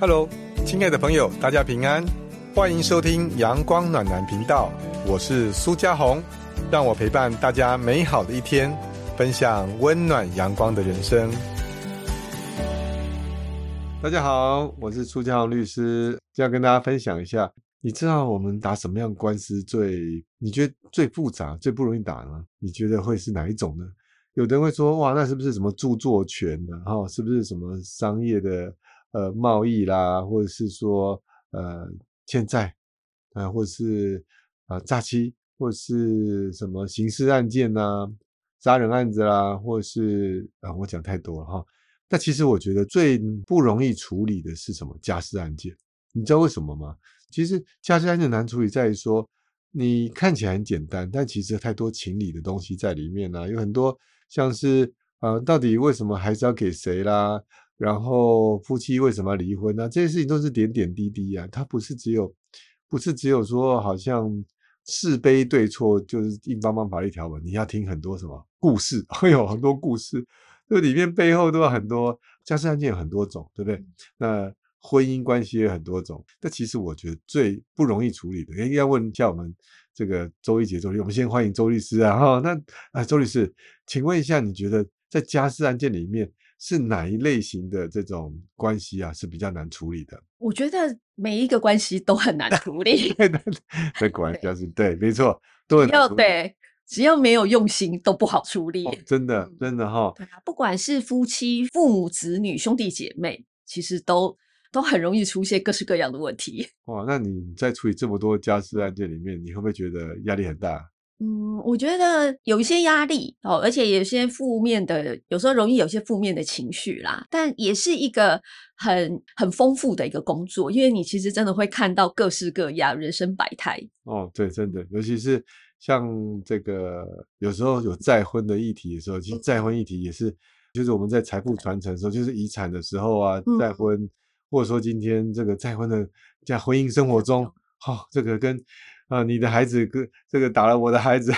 Hello，亲爱的朋友，大家平安，欢迎收听阳光暖男频道，我是苏家红，让我陪伴大家美好的一天，分享温暖阳光的人生。大家好，我是苏家红律师，要跟大家分享一下，你知道我们打什么样官司最？你觉得最复杂、最不容易打呢？你觉得会是哪一种呢？有的人会说，哇，那是不是什么著作权的？哈，是不是什么商业的？呃，贸易啦，或者是说呃欠债啊，或者是啊诈欺，或者是什么刑事案件呐，杀人案子啦，或者是啊我讲太多了哈。那其实我觉得最不容易处理的是什么？家事案件，你知道为什么吗？其实家事案件难处理在于说，你看起来很简单，但其实太多情理的东西在里面呢，有很多像是呃，到底为什么孩子要给谁啦？然后夫妻为什么要离婚呢？这些事情都是点点滴滴啊，它不是只有，不是只有说好像是非对错就是硬邦邦法律条文，你要听很多什么故事，会有很多故事，这里面背后都有很多家事案件有很多种，对不对？那婚姻关系也很多种，那其实我觉得最不容易处理的，应该问一下我们这个周一杰周律，我们先欢迎周律师啊，哈，那啊周律师，请问一下，你觉得在家事案件里面？是哪一类型的这种关系啊是比较难处理的？我觉得每一个关系都很难处理。对对对，果然表示对，没错，都要对，只要没有用心都不好处理。真的，真的哈。对啊，不管是夫妻、父母、子女、兄弟姐妹，其实都都很容易出现各式各样的问题。哇，那你在处理这么多家事案件里面，你会不会觉得压力很大？嗯，我觉得有一些压力哦，而且有些负面的，有时候容易有些负面的情绪啦。但也是一个很很丰富的一个工作，因为你其实真的会看到各式各样人生百态。哦，对，真的，尤其是像这个有时候有再婚的议题的时候，其实再婚议题也是，就是我们在财富传承的时候，就是遗产的时候啊，再婚，或者说今天这个再婚的在婚姻生活中，好，这个跟。啊，你的孩子跟这个打了我的孩子，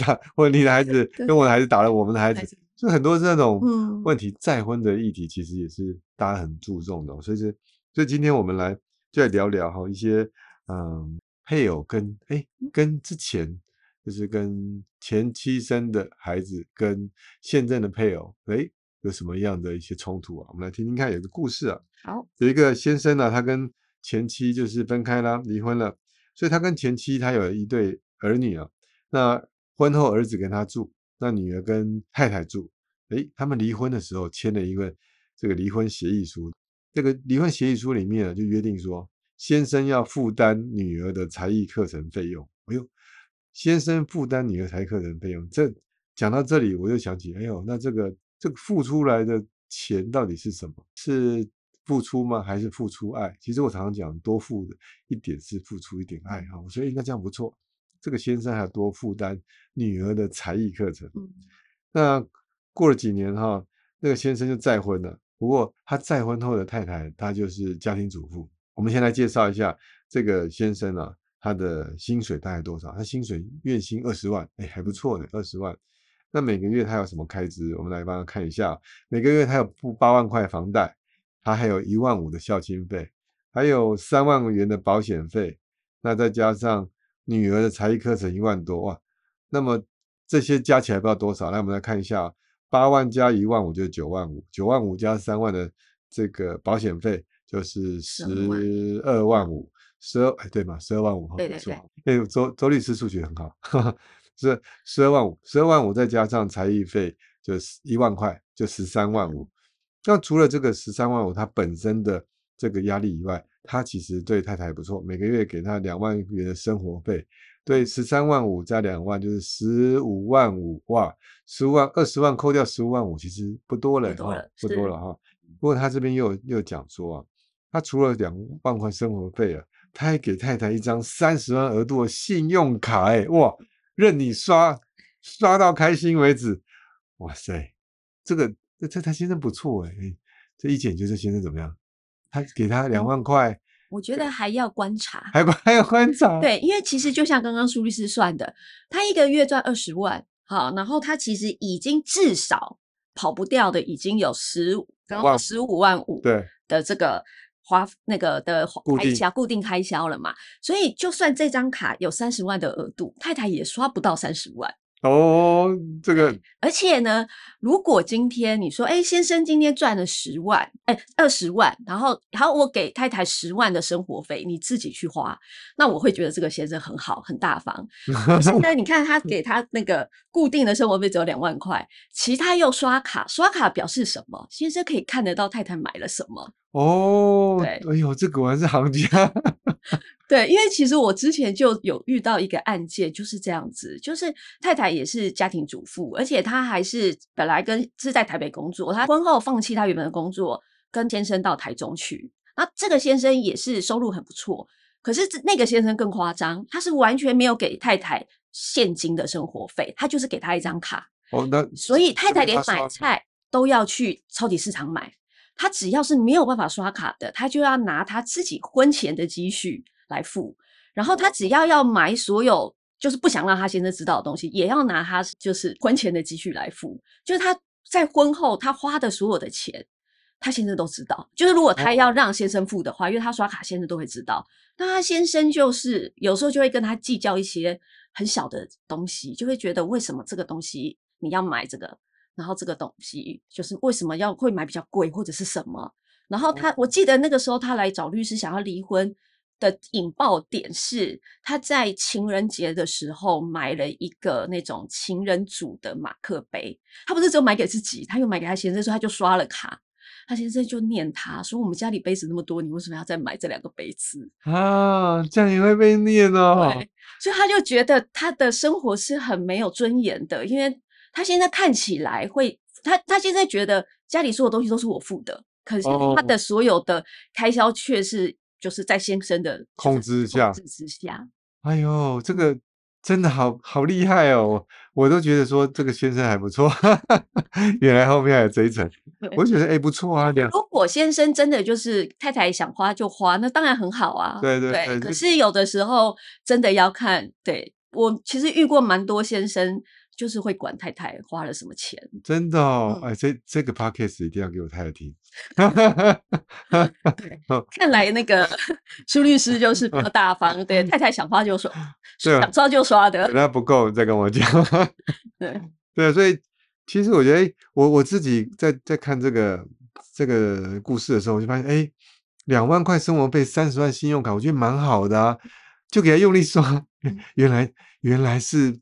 打或者你的孩子跟我的孩子打了我们的孩子，就很多这种问题。再婚的议题其实也是大家很注重的，所以是，所以今天我们来就来聊聊哈一些嗯配偶跟哎跟之前就是跟前妻生的孩子跟现任的配偶哎有什么样的一些冲突啊？我们来听听看，有个故事啊。好，有一个先生呢，他跟前妻就是分开啦，离婚了。所以他跟前妻，他有一对儿女啊。那婚后儿子跟他住，那女儿跟太太住。诶，他们离婚的时候签了一个这个离婚协议书。这个离婚协议书里面就约定说，先生要负担女儿的才艺课程费用。哎呦，先生负担女儿才艺课程费用，这讲到这里我就想起，哎呦，那这个这个付出来的钱到底是什么？是？付出吗？还是付出爱？其实我常常讲，多付的一点是付出一点爱哈。我觉得应该这样不错。这个先生还要多负担女儿的才艺课程。那过了几年哈，那个先生就再婚了。不过他再婚后的太太，她就是家庭主妇。我们先来介绍一下这个先生啊，他的薪水大概多少？他薪水月薪二十万，哎，还不错呢，二十万。那每个月他有什么开支？我们来帮他看一下。每个月他有付八万块房贷。他还有一万五的孝亲费，还有三万元的保险费，那再加上女儿的才艺课程一万多哇，那么这些加起来不知道多少？来，我们来看一下，八万加一万五就是九万五，九万五加三万的这个保险费就是十二万五，十二哎对嘛，十二万五哈，对对对，哎周周律师数学很好，是十二万五，十二万五再加上才艺费就是一万块，就十三万五。那除了这个十三万五，他本身的这个压力以外，他其实对太太不错，每个月给他两万元的生活费，对，十三万五加两万就是十五万五，哇，十五万二十万扣掉十五万五，其实不多了哈，不多了哈。不过他这边又又讲说啊，他除了两万块生活费啊，他还给太太一张三十万额度的信用卡，哎，哇，任你刷刷到开心为止，哇塞，这个。这这他先生不错哎，这一检就是先生怎么样？他给他两万块，我觉得还要观察，还还要观察。对，因为其实就像刚刚苏律师算的，他一个月赚二十万，好，然后他其实已经至少跑不掉的，已经有十五，刚刚十五万五对的这个花那个的开销固定开销了嘛，所以就算这张卡有三十万的额度，太太也刷不到三十万。哦，这个而且呢，如果今天你说，哎，先生今天赚了十万，哎，二十万，然后，然后我给太太十万的生活费，你自己去花，那我会觉得这个先生很好，很大方。可是呢，你看他给他那个固定的生活费只有两万块，其他又刷卡，刷卡表示什么？先生可以看得到太太买了什么。哦，对哎呦，这果然是行家。对，因为其实我之前就有遇到一个案件，就是这样子，就是太太也是家庭主妇，而且她还是本来跟是在台北工作，她婚后放弃她原本的工作，跟先生到台中去。那这个先生也是收入很不错，可是这那个先生更夸张，他是完全没有给太太现金的生活费，他就是给她一张卡，哦，那所以太太连买菜都要去超级市场买。他只要是没有办法刷卡的，他就要拿他自己婚前的积蓄来付。然后他只要要买所有就是不想让他先生知道的东西，也要拿他就是婚前的积蓄来付。就是他在婚后他花的所有的钱，他先生都知道。就是如果他要让先生付的话，因为他刷卡，先生都会知道。那他先生就是有时候就会跟他计较一些很小的东西，就会觉得为什么这个东西你要买这个，然后这个东西就是为什么要会买比较贵或者是什么。然后他，我记得那个时候他来找律师想要离婚的引爆点是他在情人节的时候买了一个那种情人组的马克杯，他不是只有买给自己，他又买给他先生，所以他就刷了卡。他先生就念他说：“我们家里杯子那么多，你为什么要再买这两个杯子？”啊，这样也会被念哦。对，所以他就觉得他的生活是很没有尊严的，因为他现在看起来会，他他现在觉得家里所有东西都是我付的，可是他哦的所有的开销却是就是在先生的控制下控制之下。哎呦，这个真的好好厉害哦！我都觉得说这个先生还不错，原来后面还有这一层，我就觉得哎不错啊，两如果先生真的就是太太想花就花，那当然很好啊。对对对可是有的时候真的要看，对我其实遇过蛮多先生，就是会管太太花了什么钱。真的哦，嗯哎这这个 podcast 一定要给我太太听。对，看来那个苏律师就是比较大方，对太太想花就刷，想刷就刷的那。不够再跟我讲。对，对，所以其实我觉得，诶我我自己在在看这个这个故事的时候，我就发现，哎，两万块生活费，三十万信用卡，我觉得蛮好的啊，就给他用力刷。原来原来是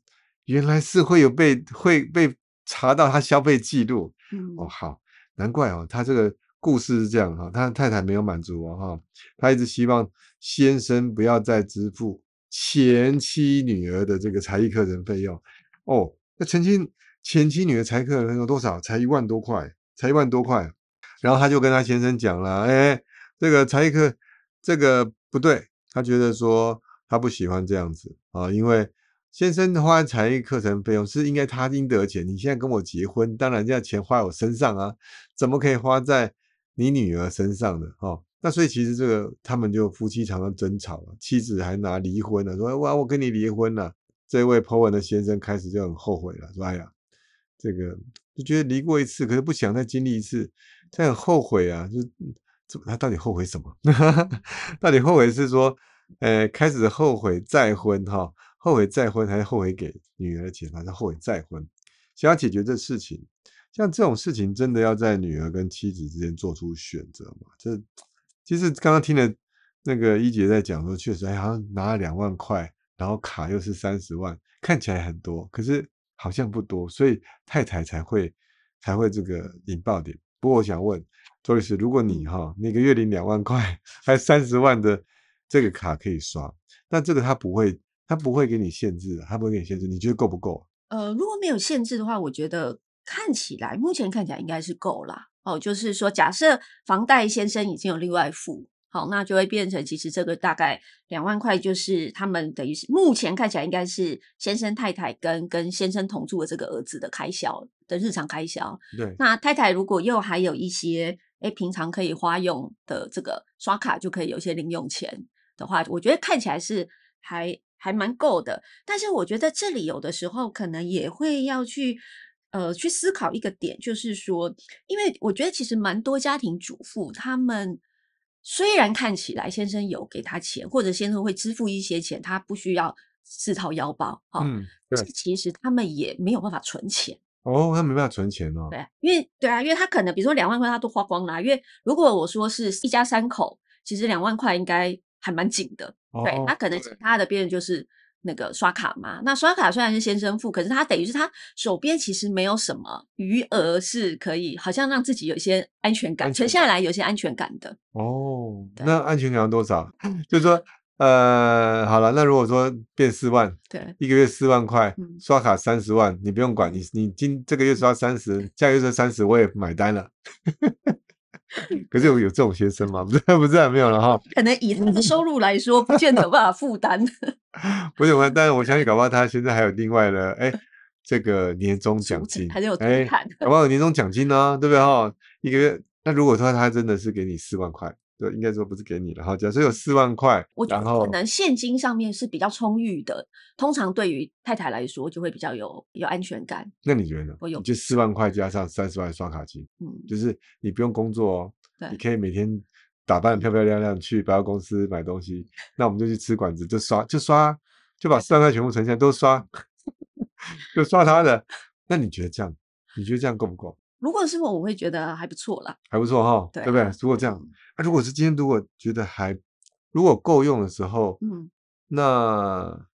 原来是会有被会被查到他消费记录嗯哦，好，难怪哦，他这个故事是这样哈、他太太没有满足哦哈、他一直希望先生不要再支付前妻女儿的这个才艺课程费用哦。那前妻前妻女儿才艺课程有多少？才一万多块，才一万多块。然后他就跟他先生讲了，哎，这个才艺课这个不对，他觉得说他不喜欢这样子啊，因为先生花才艺课程费用是应该他应得钱，你现在跟我结婚，当然这样钱花在我身上啊，怎么可以花在你女儿身上呢？哦，那所以其实这个他们就夫妻常常争吵，妻子还拿离婚了，说哇我跟你离婚了。这位 Po 文的先生开始就很后悔了，说哎呀，这个就觉得离过一次，可是不想再经历一次，他很后悔啊，就怎么他到底后悔什么？到底后悔是说，呃，开始后悔再婚哈、后悔再婚还是后悔给女儿钱，还是后悔再婚？想要解决这事情，像这种事情真的要在女儿跟妻子之间做出选择嘛？这其实刚刚听了那个一姐在讲说，确实哎好像拿了两万块，然后卡又是三十万，看起来很多，可是好像不多，所以太太才会才会这个引爆点。不过我想问周律师，如果你哈每个月领两万块，还三十万的这个卡可以刷，那这个他不会他不会给你限制的，他不会给你限制，你觉得够不够？呃，如果没有限制的话，我觉得看起来目前看起来应该是够啦。哦，就是说，假设房贷先生已经有另外付，好，那就会变成其实这个大概两万块，就是他们等于是目前看起来应该是先生太太跟跟先生同住的这个儿子的开销的日常开销。对，那太太如果又还有一些哎平常可以花用的这个刷卡就可以有一些零用钱的话，我觉得看起来是还还蛮够的。但是我觉得这里有的时候可能也会要去呃去思考一个点，就是说，因为我觉得其实蛮多家庭主妇他们。虽然看起来先生有给他钱，或者先生会支付一些钱，他不需要自掏腰包，哈、嗯，对，其实他们也没有办法存钱。哦，他没办法存钱哦，对，因为对啊，因为他可能比如说两万块他都花光了啊，因为如果我说是一家三口，其实两万块应该还蛮紧的。对哦他可能其他的别人就是那个刷卡嘛，那刷卡虽然是先生付，可是他等于是他手边其实没有什么余额是可以，好像让自己有一些安全感，存下来有些安全感的。哦，那安全感要多少？就是说，呃，好了，那如果说变四万，对，一个月四万块嗯，刷卡三十万，你不用管，你你今这个月刷三十，下个月刷三十，我也买单了。可是有有这种学生吗？不是不是没有了哈，可能以他的收入来说，不见得有办法负担。不是我，但是我相信搞不好他现在还有另外的哎，这个年终奖金，还是有土哎，产。搞不好有年终奖金呢、对不对哈？一个月，那如果说他真的是给你四万块，对，应该说不是给你了哈。假设有四万块我，觉得可能现金上面是比较充裕的，通常对于太太来说就会比较有有安全感。那你觉得呢？我有就四万块加上三十万刷卡金，嗯，就是你不用工作哦，对你可以每天打扮得漂漂亮亮去百货公司买东西，那我们就去吃馆子，就刷就刷，就把四万块全部存下来都刷，就刷他的。那你觉得这样？你觉得这样够不够？如果是我，我会觉得还不错啦。还不错哈，对对不对？如果这样，那、如果是今天如果觉得还如果够用的时候，嗯，那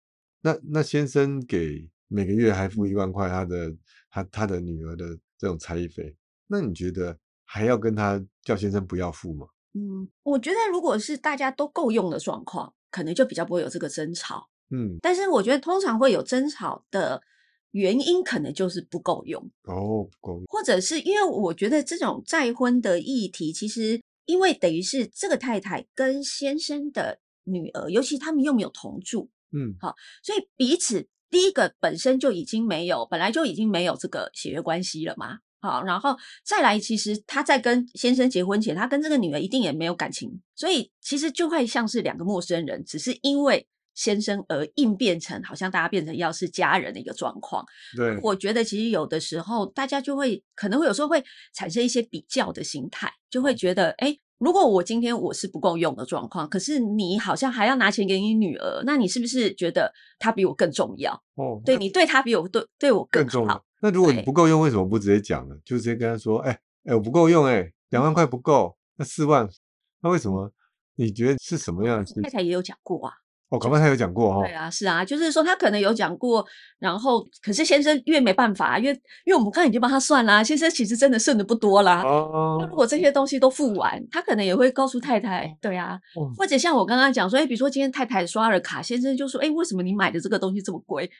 那那先生给每个月还付一万块他的他他的女儿的这种才艺费，那你觉得还要跟他叫先生不要付吗？嗯，我觉得如果是大家都够用的状况，可能就比较不会有这个争吵。嗯，但是我觉得通常会有争吵的原因，可能就是不够用，哦，不够用，或者是因为我觉得这种再婚的议题，其实因为等于是这个太太跟先生的女儿，尤其他们又没有同住，嗯好所以彼此第一个本身就已经没有，本来就已经没有这个血缘关系了嘛。好，然后再来，其实他在跟先生结婚前，他跟这个女儿一定也没有感情，所以其实就会像是两个陌生人，只是因为先生而应变成好像大家变成要是家人的一个状况。对，我觉得其实有的时候大家就会可能会有时候会产生一些比较的心态，就会觉得，哎，如果我今天我是不够用的状况，可是你好像还要拿钱给你女儿，那你是不是觉得她比我更重要？哦，对你对她比我对对我好更重要。。那如果你不够用，为什么不直接讲呢？就直接跟她说，哎哎，我不够用，哎，两万块不够，那四万，那为什么？你觉得是什么样的事情太？太也有讲过啊，哦，搞不好他有讲过哈对。啊，是啊，就是说他可能有讲过，然后可是先生因为没办法，因为因为我们刚才已经帮他算啦，先生其实真的剩的不多啦。那哦如果这些东西都付完，他可能也会告诉太太，对啊，哦或者像我刚刚讲说，哎，比如说今天太太刷了卡，先生就说，哎，为什么你买的这个东西这么贵？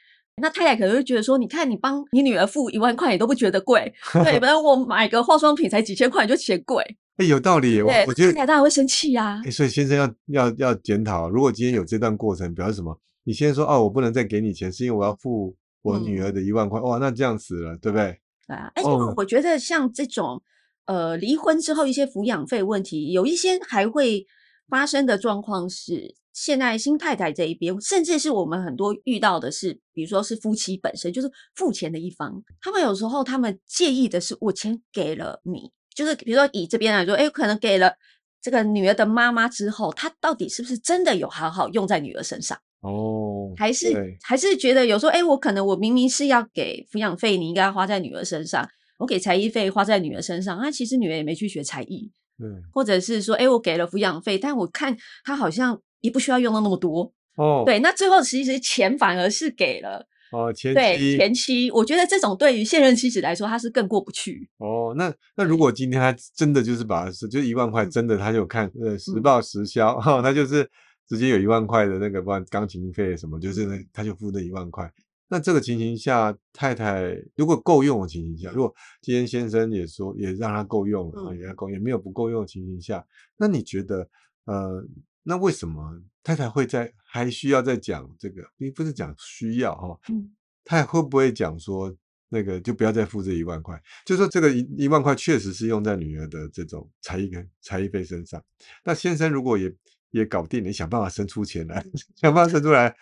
那太太可能会觉得说，你看你帮你女儿付一万块，你都不觉得贵，对，不然我买个化妆品才几千块，你就嫌贵，哎，有道理，我觉得太太当然会生气呀、哎，所以先生要要要检讨，如果今天有这段过程，表示什么？你先生说哦，我不能再给你钱，是因为我要付我女嗯儿的一万块，哇，那这样死了，对不对？对啊，而且哦我觉得像这种呃离婚之后一些抚养费问题，有一些还会发生的状况是，现在新太太这一边，甚至是我们很多遇到的是，比如说是夫妻本身就是付钱的一方，他们有时候他们介意的是我钱给了你，就是比如说以这边来说，哎，可能给了这个女儿的妈妈之后，她到底是不是真的有好好用在女儿身上？哦，还是对还是觉得有时候，哎、我可能我明明是要给抚养费，你应该花在女儿身上，我给才艺费花在女儿身上，那其实女儿也没去学才艺，对或者是说，哎、我给了抚养费，但我看他好像也不需要用到那么多，哦，对，那最后其实钱反而是给了哦，前对妻。前妻，我觉得这种对于现任妻子来说，他是更过不去，哦，那那如果今天他真的就是把就一万块，嗯。真的他就看呃实嗯。报实销哈，他就是直接有一万块的那个不管钢琴费什么，就是那他就付那一万块。那这个情形下，太太如果够用的情形下，如果今天先生也说也让他够用了，嗯也够，也没有不够用的情形下，那你觉得呃，那为什么太太会在还需要再讲这个？并不是讲需要哈，嗯他还会不会讲说那个就不要再付这一万块？就说这个一一万块确实是用在女儿的这种才艺跟才艺费身上。那先生如果也也搞定了，你想办法生出钱来，想办法生出来，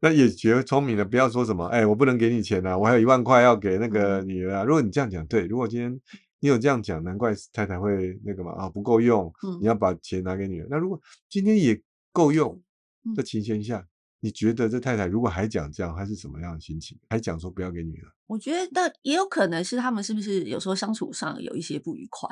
那也学聪明了，不要说什么哎，我不能给你钱啊，我还有一万块要给那个女儿啊。如果你这样讲，对，如果今天你有这样讲，难怪太太会那个嘛啊不够用，嗯你要把钱拿给女儿。那如果今天也够用嗯的情形下，你觉得这太太如果还讲这样，她是什么样的心情？还讲说不要给女儿？我觉得也有可能是他们是不是有时候相处上有一些不愉快。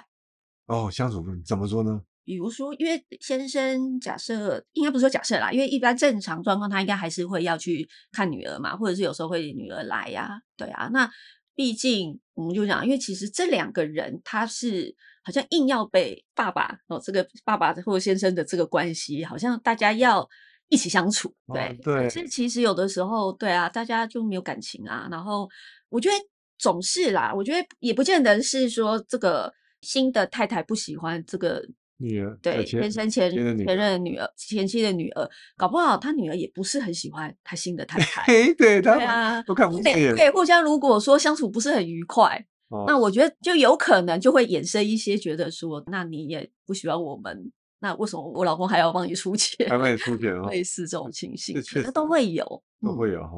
哦，相处怎么说呢？比如说，因为先生假设应该不是说假设啦，因为一般正常状况他应该还是会要去看女儿嘛，或者是有时候会女儿来呀、对啊。那毕竟我们就讲，因为其实这两个人他是好像硬要被爸爸哦，这个爸爸或者先生的这个关系，好像大家要一起相处，哦对。对可是其实有的时候，对啊，大家就没有感情啊。然后我觉得总是啦，我觉得也不见得是说这个新的太太不喜欢这个女儿对，先生前前前任的女儿、前妻的女儿，搞不好他女儿也不是很喜欢他新的太太。嘿，对啊，都看不顺眼。对对，互相如果说相处不是很愉快，哦那我觉得就有可能就会衍生一些觉得说，那你也不喜欢我们，那为什么我老公还要帮你出钱？还会出钱 哦，类似这种情形，这确实可能都会有。都嗯会有哈。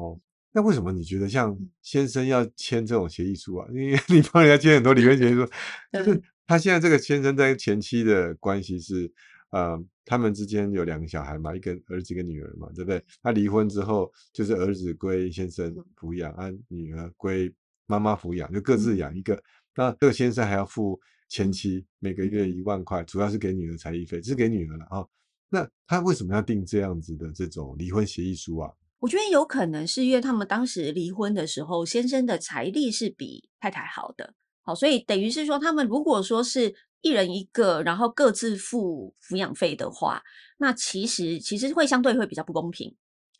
那为什么你觉得像嗯先生要签这种协议书啊？因为 你帮人家签很多离婚协议书，就是对他现在这个先生在前妻的关系是，呃，他们之间有两个小孩嘛，一个儿子一个女儿嘛，对不对？他离婚之后，就是儿子归先生嗯抚养，啊，女儿归妈妈抚养，就各自嗯养一个。那这个先生还要付前妻每个月一万块，主要是给女儿才艺费，这是给女儿了啊。那他为什么要定这样子的这种离婚协议书啊？我觉得有可能是因为他们当时离婚的时候，先生的财力是比太太好的，好，所以等于是说，他们如果说是一人一个，然后各自付抚养费的话，那其实其实会相对会比较不公平。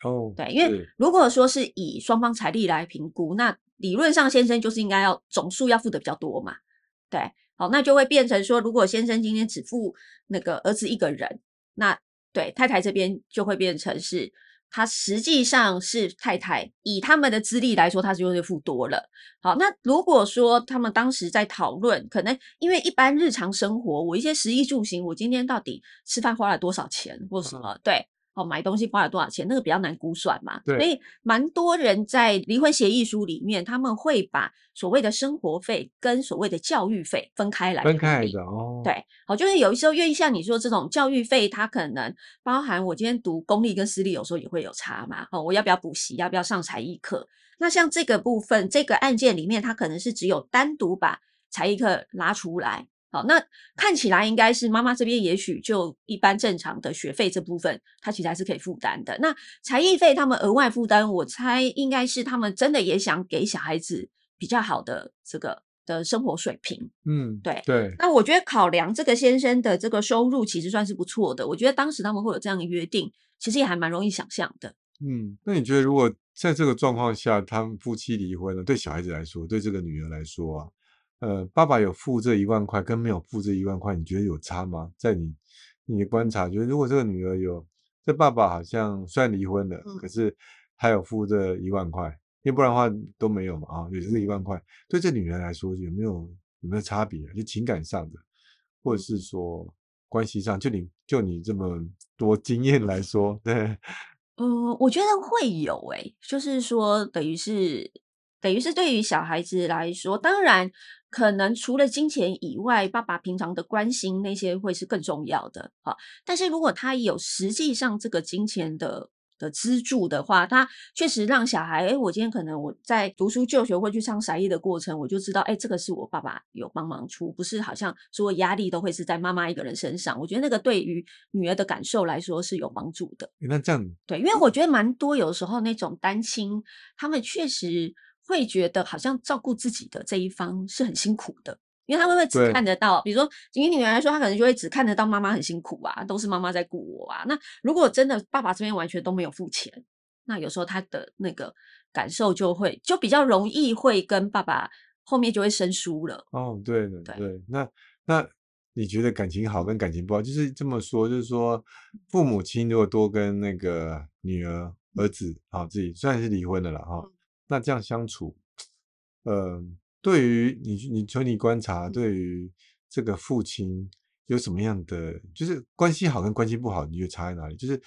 哦，对，因为如果说是以双方财力来评估，那理论上先生就是应该要总数要付的比较多嘛。对，好，那就会变成说，如果先生今天只付那个儿子一个人，那对太太这边就会变成是，他实际上是太太以他们的资历来说，他就是付多了。好，那如果说他们当时在讨论，可能因为一般日常生活，我一些食衣住行，我今天到底吃饭花了多少钱或什么，对。哦，买东西花了多少钱，那个比较难估算嘛。对所以蛮多人在离婚协议书里面，他们会把所谓的生活费跟所谓的教育费分开来分开的哦。对，好，就是有时候，愿意像你说这种教育费，它可能包含我今天读公立跟私立，有时候也会有差嘛。哦，我要不要补习，要不要上才艺课？那像这个部分，这个案件里面，它可能是只有单独把才艺课拉出来。好，那看起来应该是妈妈这边也许就一般正常的学费这部分，她其实还是可以负担的。那才艺费他们额外负担，我猜应该是他们真的也想给小孩子比较好的这个的生活水平。嗯，对对，那我觉得考量这个先生的这个收入，其实算是不错的。我觉得当时他们会有这样的约定，其实也还蛮容易想象的。嗯，那你觉得如果在这个状况下，他们夫妻离婚了，对小孩子来说，对这个女儿来说啊，呃，爸爸有付这一万块跟没有付这一万块，你觉得有差吗？在你你的观察，觉得如果这个女儿有，这爸爸好像虽然离婚了，嗯可是他有付这一万块，因为不然的话都没有嘛啊，有这一万块，对这女人来说有没有有没有差别啊？就情感上的，或者是说关系上，就你就你这么多经验来说，对。嗯，我觉得会有诶、就是说，等于是等于是对于小孩子来说，当然可能除了金钱以外，爸爸平常的关心那些会是更重要的啊。但是如果他有实际上这个金钱的的资助的话，他确实让小孩，哎，我今天可能我在读书就学会去上才艺的过程，我就知道，哎，这个是我爸爸有帮忙出，不是好像所有压力都会是在妈妈一个人身上。我觉得那个对于女儿的感受来说是有帮助的。诶那这样对，因为我觉得蛮多有时候那种单亲，他们确实会觉得好像照顾自己的这一方是很辛苦的，因为他们会只看得到，比如说以女儿来说，她可能就会只看得到妈妈很辛苦啊，都是妈妈在顾我啊。那如果真的爸爸这边完全都没有付钱，那有时候他的那个感受就会就比较容易会跟爸爸后面就会生疏了。哦，对的，对对，那那你觉得感情好跟感情不好，就是这么说，就是说父母亲如果多跟那个女儿、儿子，好、自己虽然是离婚的了哈、嗯那这样相处，呃，对于你你从你观察，嗯对于这个父亲有什么样的，就是关系好跟关系不好，你觉得差在哪里？就是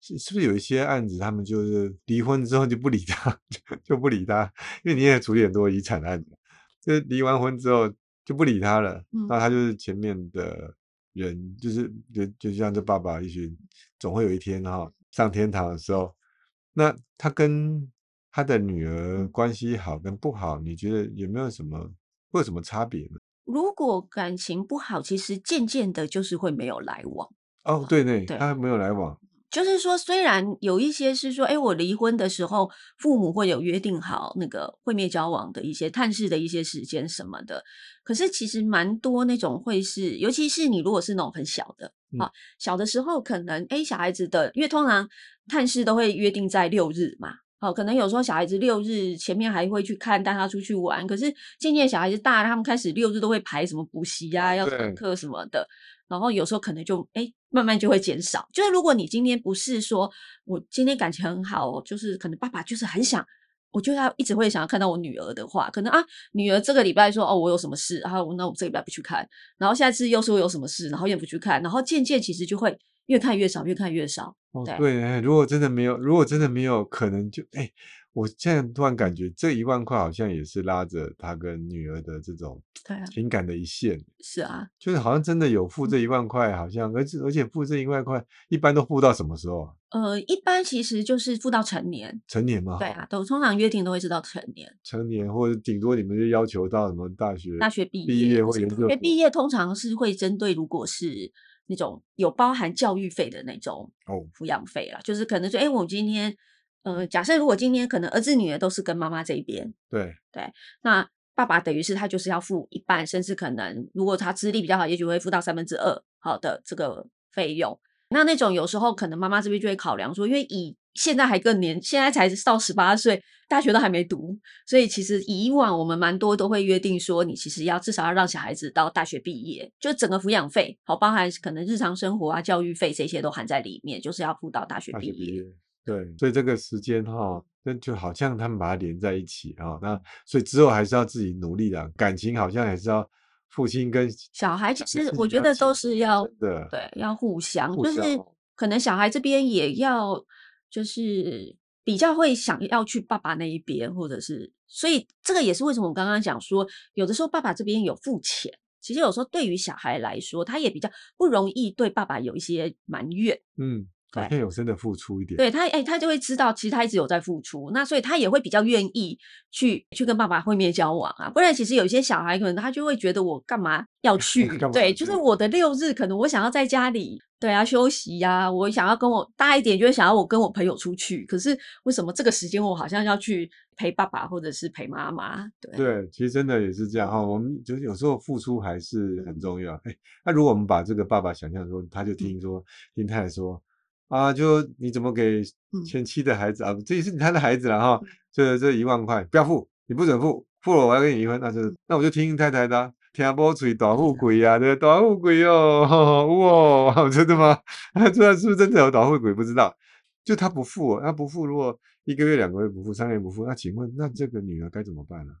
是是不是有一些案子，他们就是离婚之后就不理他，就就不理他，因为你也处理很多遗产案子。就是离完婚之后就不理他了。嗯那他就是前面的人，就是就就像这爸爸一群，总会有一天哈、上天堂的时候，那他跟他的女儿嗯关系好跟不好，你觉得有没有什么会有什么差别呢？如果感情不好，其实渐渐的就是会没有来往。哦，对呢，对他没有来往，就是说，虽然有一些是说，哎，我离婚的时候，父母会有约定好那个会面交往的一些探视的一些时间什么的，可是其实蛮多那种会是，尤其是你如果是那种很小的嗯啊，小的时候可能哎小孩子的，因为通常探视都会约定在六日嘛。哦，可能有时候小孩子六日前面还会去看，带他出去玩。可是渐渐小孩子大了，他们开始六日都会排什么补习呀、要对上课什么的。然后有时候可能就哎，慢慢就会减少。就是如果你今天不是说我今天感情很好哦，就是可能爸爸就是很想，我就要一直会想要看到我女儿的话，可能啊女儿这个礼拜说哦我有什么事，然后那我这个礼拜不去看，然后下次又说有什么事，然后也不去看，然后渐渐其实就会越看越少，越看越少。哦，对。如果真的没有，如果真的没有可能就，哎，我现在突然感觉这一万块好像也是拉着他跟女儿的这种情感的一线，是啊，就是好像真的有付这一万块，好像而且而且付这一万块，一般都付到什么时候啊？呃，一般其实就是付到成年，成年嘛，对？啊，都通常约定都会是到成年，成年或者顶多你们就要求到什么大学大学毕业毕业或者研究所大学毕业通常是会针对如果是那种有包含教育费的那种哦抚养费啦，就是可能说，哎，我今天呃，假设如果今天可能儿子女儿都是跟妈妈这一边，对，那爸爸等于是他就是要付一半，甚至可能如果他资历比较好，也许会付到三分之二好的这个费用。那那种有时候可能妈妈这边就会考量说，因为以现在还更年，现在才到十八岁，大学都还没读，所以其实以往我们蛮多都会约定说，你其实要至少要让小孩子到大学毕业，就整个抚养费，好包含可能日常生活啊、教育费这些都含在里面，就是要付到大学毕业。对，所以这个时间哈，那就好像他们把它连在一起哈，那所以之后还是要自己努力的，感情好像还是要父亲跟小孩其实我觉得都是要对，要互相，互就是可能小孩这边也要，就是比较会想要去爸爸那一边，或者是，所以这个也是为什么我刚刚讲说，有的时候爸爸这边有付钱，其实有时候对于小孩来说，他也比较不容易对爸爸有一些埋怨。嗯，好对像有真的付出一点，对他，哎、他就会知道，其实他一直有在付出，那所以他也会比较愿意去去跟爸爸会面交往啊。不然，其实有一些小孩可能他就会觉得我干嘛要 去？对，就是我的六日，可能我想要在家里，对啊，休息呀、我想要跟我大一点，就会想要我跟我朋友出去。可是为什么这个时间我好像要去陪爸爸或者是陪妈妈？对，对，其实真的也是这样哈。我们就是有时候付出还是很重要。哎，那如果我们把这个爸爸想象说，他就听说听太太说啊，就你怎么给嗯前妻的孩子啊？这也是他的孩子了哈。这这一万块不要付，你不准付，付了我要跟你离婚。那就是那我就听太太的啊，听波嘴大富 贵呀，对，大富贵哦，哇，真的吗？这是不是真的有大富贵？不知道。就他不付哦，他不付，如果一个月、两个月不付，三个月不付，那请问那这个女儿该怎么办呢？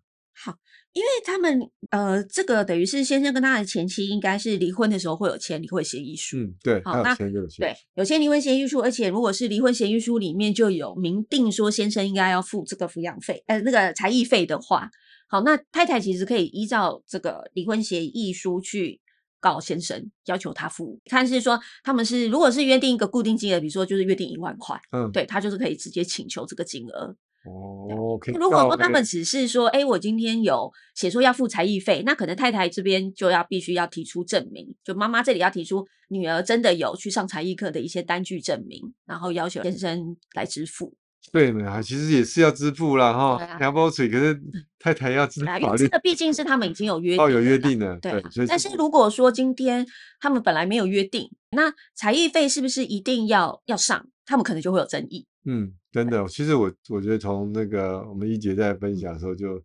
因为他们呃，这个等于是先生跟他的前妻应该是离婚的时候会有签离婚协议书。嗯，对，好那对，有签离婚协议书，而且如果是离婚协议书里面就有明定说先生应该要付这个抚养费，呃，那个才艺费的话，好，那太太其实可以依照这个离婚协议书去告先生，要求他付。看是说他们是如果是约定一个固定金额，比如说就是约定一万块，嗯，对他就是可以直接请求这个金额。哦，如果说他们只是说，哎，我今天有写说要付才艺费，那可能太太这边就要必须要提出证明，就妈妈这里要提出女儿真的有去上才艺课的一些单据证明，然后要求先生来支付。对呢，其实也是要支付啦哈两包水，可是太太要支付啊，因法律为这个毕竟是他们已经有约哦，有定了啦约定的，对但是如果说今天他们本来没有约定，那才艺费是不是一定要要上？他们可能就会有争议。嗯，真的，其实我我觉得从那个我们一姐在分享的时候，就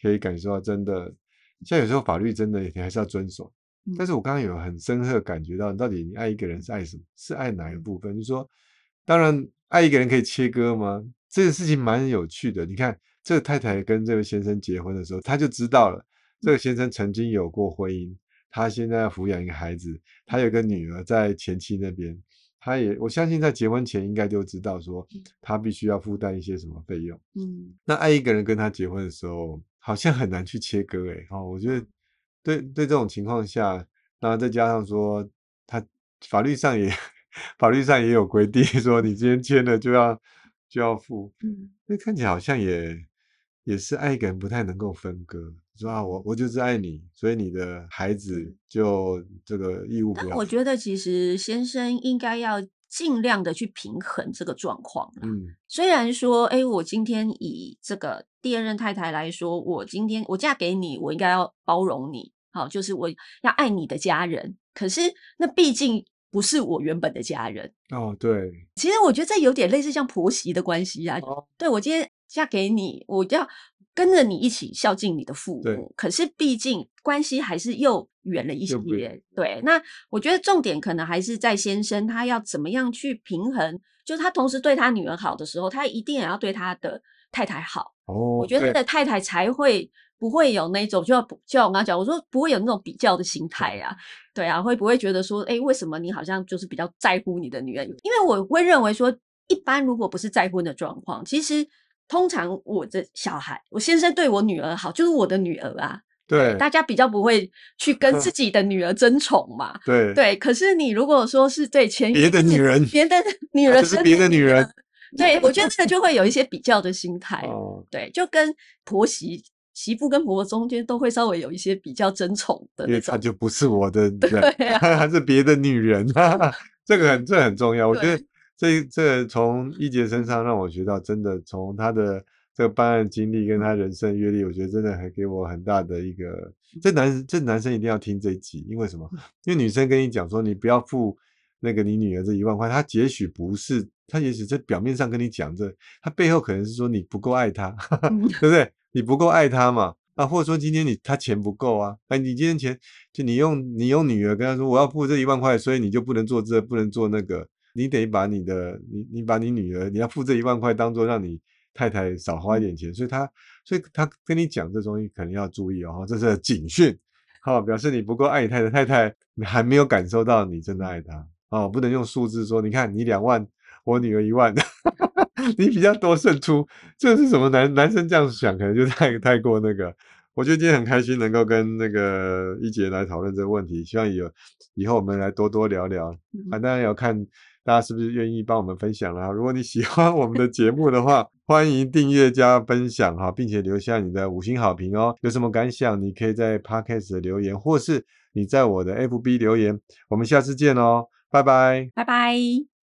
可以感受到，真的，像有时候法律真的你还是要遵守。嗯但是我刚刚有很深刻感觉到，到底你爱一个人是爱什么？是爱哪一部分？就是说，当然爱一个人可以切割吗？这个事情蛮有趣的。你看，这个太太跟这位先生结婚的时候，他就知道了，这个先生曾经有过婚姻，他现在要抚养一个孩子，他有个女儿在前妻那边。他也，我相信在结婚前应该就知道说，他必须要负担一些什么费用。嗯，那爱一个人跟他结婚的时候，好像很难去切割诶、哦，我觉得对对这种情况下，那再加上说他法律上也 法律上也有规定，说你今天签了就要就要付，嗯，那看起来好像也也是爱一个人不太能够分割。说啊，我我就是爱你，所以你的孩子就这个义务不要。但我觉得其实先生应该要尽量的去平衡这个状况啦。嗯，虽然说，哎，我今天以这个第二任太太来说，我今天我嫁给你，我应该要包容你，好，就是我要爱你的家人。可是那毕竟不是我原本的家人。哦，对，其实我觉得这有点类似像婆媳的关系啊。哦对我今天嫁给你，我要跟着你一起孝敬你的父母。可是毕竟关系还是又远了一些。对，那我觉得重点可能还是在先生他要怎么样去平衡，就是他同时对他女儿好的时候，他一定也要对他的太太好。哦，我觉得他的太太才会不会有那种，就要就像我刚刚讲，我说不会有那种比较的心态啊，对啊，会不会觉得说，哎，为什么你好像就是比较在乎你的女儿？因为我会认为说，一般如果不是再婚的状况，其实通常我的小孩，我先生对我女儿好，就是我的女儿啊，对大家比较不会去跟自 己的女儿争宠嘛。对对，可是你如果说是对前别的女人别的女人是别的女人，对我觉得这个就会有一些比较的心 态。哦，对，就跟婆媳媳妇跟婆婆中间都会稍微有一些比较争宠的因为她。就不是我的 人，对啊她是别的女人，这个很这很重要。我觉得这这从一杰身上让我学到，真的从他的这个办案经历跟他人生阅历，我觉得真的还给我很大的一个。这男这男生一定要听这一集，因为什么？因为女生跟你讲说你不要付那个你女儿这一万块，她也许不是，她也许在表面上跟你讲这，她背后可能是说你不够爱她，嗯 对不对？你不够爱她嘛。啊，或者说今天你他钱不够啊，哎，你今天钱就你用你用女儿跟他说我要付这一万块，所以你就不能做这不能做那个，你得把你的你你把你女儿你要付这一万块当做让你太太少花一点钱，所以他所以他跟你讲这东西可能要注意哦，这是警讯，好、表示你不够爱你太太，太太你还没有感受到你真的爱她哦，不能用数字说，你看你两万，我女儿一万，你比较多胜出，这是什么男男生这样想，可能就太太过那个。我觉得今天很开心能够跟那个一姐来讨论这个问题，希望有以后我们来多多聊聊啊。当然要看大家是不是愿意帮我们分享啦。如果你喜欢我们的节目的话，欢迎订阅加分享哈，并且留下你的五星好评哦。有什么感想，你可以在 Podcast 留言，或是你在我的 FB 留言。我们下次见哦，拜拜。拜拜。